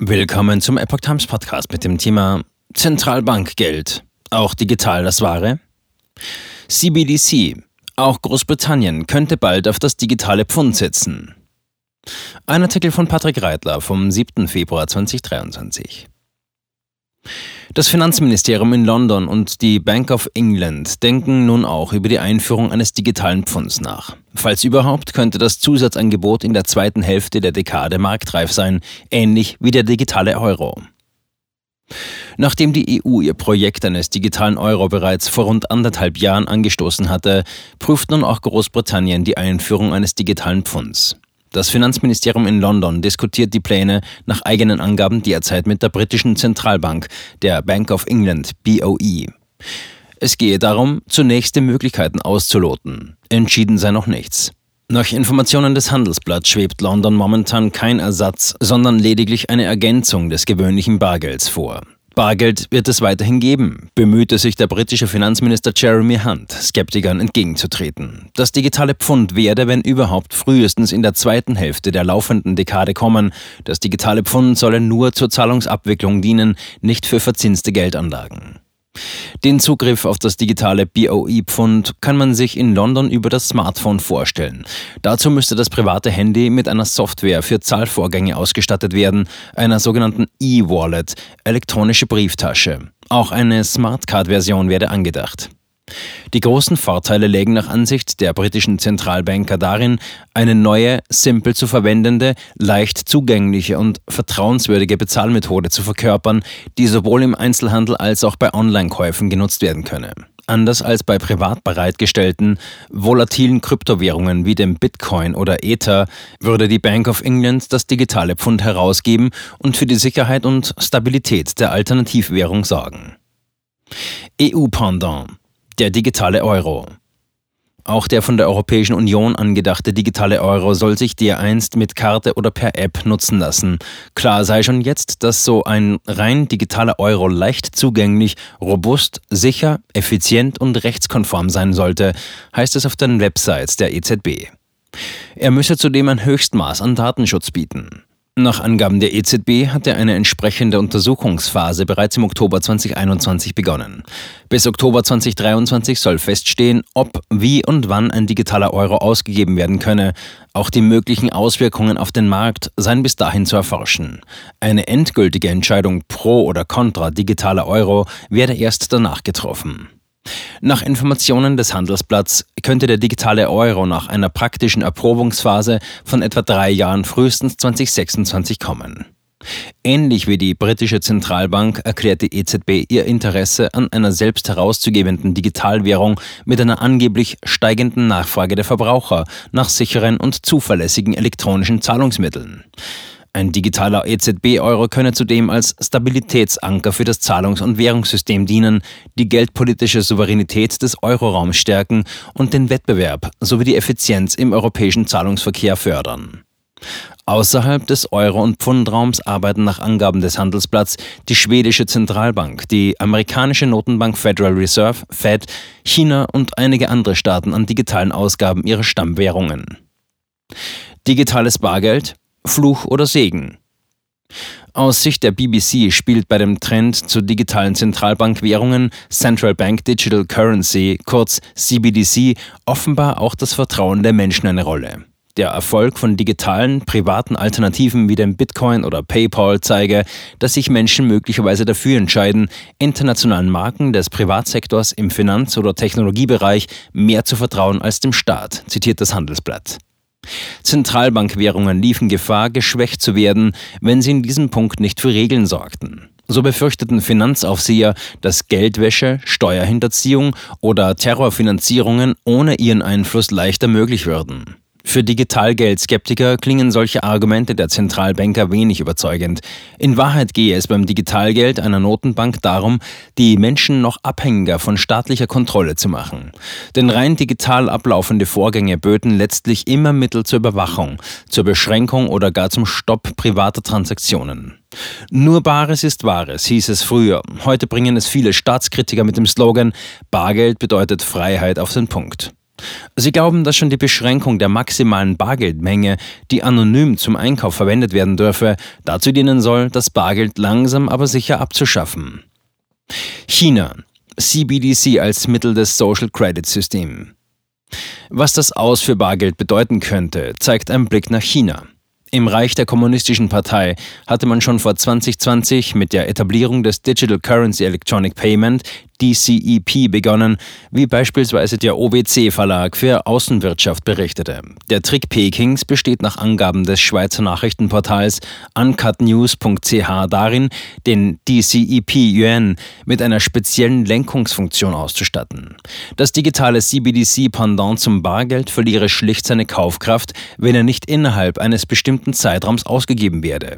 Willkommen zum Epoch Times Podcast mit dem Thema Zentralbankgeld. Auch digital das Wahre? CBDC. Auch Großbritannien könnte bald auf das digitale Pfund setzen. Ein Artikel von Patrick Reitler vom 7. Februar 2023. Das Finanzministerium in London und die Bank of England denken nun auch über die Einführung eines digitalen Pfunds nach. Falls überhaupt, könnte das Zusatzangebot in der zweiten Hälfte der Dekade marktreif sein, ähnlich wie der digitale Euro. Nachdem die EU ihr Projekt eines digitalen Euro bereits vor rund anderthalb Jahren angestoßen hatte, prüft nun auch Großbritannien die Einführung eines digitalen Pfunds. Das Finanzministerium in London diskutiert die Pläne nach eigenen Angaben derzeit mit der britischen Zentralbank, der Bank of England, BOE. Es gehe darum, zunächst die Möglichkeiten auszuloten. Entschieden sei noch nichts. Nach Informationen des Handelsblatts schwebt London momentan kein Ersatz, sondern lediglich eine Ergänzung des gewöhnlichen Bargelds vor. Bargeld wird es weiterhin geben, bemühte sich der britische Finanzminister Jeremy Hunt, Skeptikern entgegenzutreten. Das digitale Pfund werde, wenn überhaupt, frühestens in der zweiten Hälfte der laufenden Dekade kommen. Das digitale Pfund solle nur zur Zahlungsabwicklung dienen, nicht für verzinste Geldanlagen. Den Zugriff auf das digitale BOE-Pfund kann man sich in London über das Smartphone vorstellen. Dazu müsste das private Handy mit einer Software für Zahlvorgänge ausgestattet werden, einer sogenannten E-Wallet, elektronische Brieftasche. Auch eine Smartcard-Version werde angedacht. Die großen Vorteile lägen nach Ansicht der britischen Zentralbanker darin, eine neue, simpel zu verwendende, leicht zugängliche und vertrauenswürdige Bezahlmethode zu verkörpern, die sowohl im Einzelhandel als auch bei Online-Käufen genutzt werden könne. Anders als bei privat bereitgestellten, volatilen Kryptowährungen wie dem Bitcoin oder Ether würde die Bank of England das digitale Pfund herausgeben und für die Sicherheit und Stabilität der Alternativwährung sorgen. EU-Pendant der digitale Euro. Auch der von der Europäischen Union angedachte digitale Euro soll sich dereinst mit Karte oder per App nutzen lassen. Klar sei schon jetzt, dass so ein rein digitaler Euro leicht zugänglich, robust, sicher, effizient und rechtskonform sein sollte, heißt es auf den Websites der EZB. Er müsse zudem ein Höchstmaß an Datenschutz bieten. Nach Angaben der EZB hatte eine entsprechende Untersuchungsphase bereits im Oktober 2021 begonnen. Bis Oktober 2023 soll feststehen, ob, wie und wann ein digitaler Euro ausgegeben werden könne. Auch die möglichen Auswirkungen auf den Markt seien bis dahin zu erforschen. Eine endgültige Entscheidung pro oder contra digitaler Euro werde erst danach getroffen. Nach Informationen des Handelsblatts könnte der digitale Euro nach einer praktischen Erprobungsphase von etwa drei Jahren frühestens 2026 kommen. Ähnlich wie die britische Zentralbank erklärt die EZB ihr Interesse an einer selbst herauszugebenden Digitalwährung mit einer angeblich steigenden Nachfrage der Verbraucher nach sicheren und zuverlässigen elektronischen Zahlungsmitteln. Ein digitaler EZB-Euro könne zudem als Stabilitätsanker für das Zahlungs- und Währungssystem dienen, die geldpolitische Souveränität des Euroraums stärken und den Wettbewerb sowie die Effizienz im europäischen Zahlungsverkehr fördern. Außerhalb des Euro- und Pfundraums arbeiten nach Angaben des Handelsblatts die schwedische Zentralbank, die amerikanische Notenbank Federal Reserve, Fed, China und einige andere Staaten an digitalen Ausgaben ihrer Stammwährungen. Digitales Bargeld Fluch oder Segen? Aus Sicht der BBC spielt bei dem Trend zu digitalen Zentralbankwährungen Central Bank Digital Currency, kurz CBDC, offenbar auch das Vertrauen der Menschen eine Rolle. Der Erfolg von digitalen, privaten Alternativen wie dem Bitcoin oder PayPal zeige, dass sich Menschen möglicherweise dafür entscheiden, internationalen Marken des Privatsektors im Finanz- oder Technologiebereich mehr zu vertrauen als dem Staat, zitiert das Handelsblatt. Zentralbankwährungen liefen Gefahr, geschwächt zu werden, wenn sie in diesem Punkt nicht für Regeln sorgten. So befürchteten Finanzaufseher, dass Geldwäsche, Steuerhinterziehung oder Terrorfinanzierungen ohne ihren Einfluss leichter möglich würden. Für Digitalgeldskeptiker klingen solche Argumente der Zentralbanker wenig überzeugend. In Wahrheit gehe es beim Digitalgeld einer Notenbank darum, die Menschen noch abhängiger von staatlicher Kontrolle zu machen. Denn rein digital ablaufende Vorgänge böten letztlich immer Mittel zur Überwachung, zur Beschränkung oder gar zum Stopp privater Transaktionen. Nur Bares ist Wahres, hieß es früher. Heute bringen es viele Staatskritiker mit dem Slogan Bargeld bedeutet Freiheit auf den Punkt. Sie glauben, dass schon die Beschränkung der maximalen Bargeldmenge, die anonym zum Einkauf verwendet werden dürfe, dazu dienen soll, das Bargeld langsam aber sicher abzuschaffen. China. CBDC als Mittel des Social Credit System. Was das Aus für Bargeld bedeuten könnte, zeigt ein Blick nach China. Im Reich der Kommunistischen Partei hatte man schon vor 2020 mit der Etablierung des Digital Currency Electronic Payment DCEP begonnen, wie beispielsweise der OWC Verlag für Außenwirtschaft berichtete. Der Trick Pekings besteht nach Angaben des Schweizer Nachrichtenportals uncutnews.ch darin, den DCEP Yuan mit einer speziellen Lenkungsfunktion auszustatten. Das digitale CBDC-Pendant zum Bargeld verliere schlicht seine Kaufkraft, wenn er nicht innerhalb eines bestimmten Zeitraums ausgegeben werde.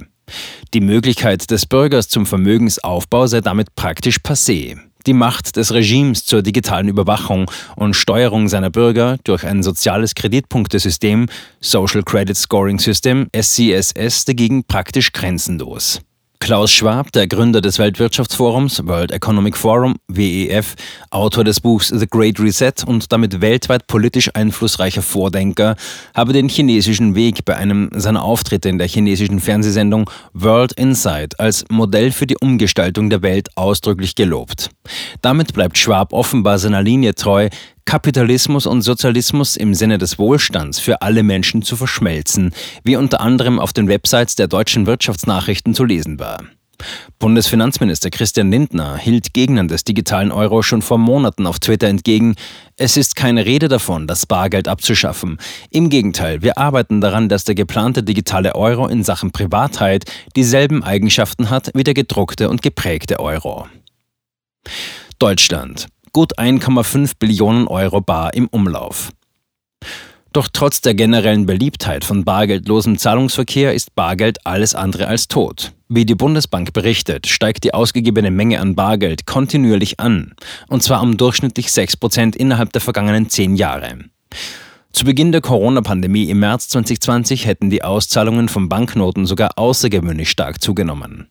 Die Möglichkeit des Bürgers zum Vermögensaufbau sei damit praktisch passé die Macht des Regimes zur digitalen Überwachung und Steuerung seiner Bürger durch ein soziales Kreditpunktesystem, Social Credit Scoring System, SCSS, dagegen praktisch grenzenlos. Klaus Schwab, der Gründer des Weltwirtschaftsforums World Economic Forum, WEF, Autor des Buchs The Great Reset und damit weltweit politisch einflussreicher Vordenker, habe den chinesischen Weg bei einem seiner Auftritte in der chinesischen Fernsehsendung World Insight als Modell für die Umgestaltung der Welt ausdrücklich gelobt. Damit bleibt Schwab offenbar seiner Linie treu, Kapitalismus und Sozialismus im Sinne des Wohlstands für alle Menschen zu verschmelzen, wie unter anderem auf den Websites der deutschen Wirtschaftsnachrichten zu lesen war. Bundesfinanzminister Christian Lindner hielt Gegnern des digitalen Euro schon vor Monaten auf Twitter entgegen, es ist keine Rede davon, das Bargeld abzuschaffen. Im Gegenteil, wir arbeiten daran, dass der geplante digitale Euro in Sachen Privatheit dieselben Eigenschaften hat wie der gedruckte und geprägte Euro. Deutschland gut 1,5 Billionen Euro bar im Umlauf. Doch trotz der generellen Beliebtheit von bargeldlosem Zahlungsverkehr ist Bargeld alles andere als tot. Wie die Bundesbank berichtet, steigt die ausgegebene Menge an Bargeld kontinuierlich an, und zwar um durchschnittlich 6% innerhalb der vergangenen 10 Jahre. Zu Beginn der Corona-Pandemie im März 2020 hätten die Auszahlungen von Banknoten sogar außergewöhnlich stark zugenommen.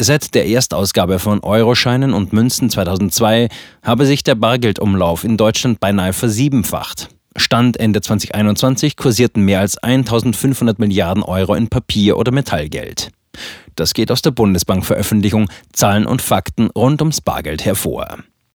Seit der Erstausgabe von Euroscheinen und Münzen 2002 habe sich der Bargeldumlauf in Deutschland beinahe versiebenfacht. Stand Ende 2021 kursierten mehr als 1500 Milliarden Euro in Papier- oder Metallgeld. Das geht aus der Bundesbank-Veröffentlichung Zahlen und Fakten rund ums Bargeld hervor.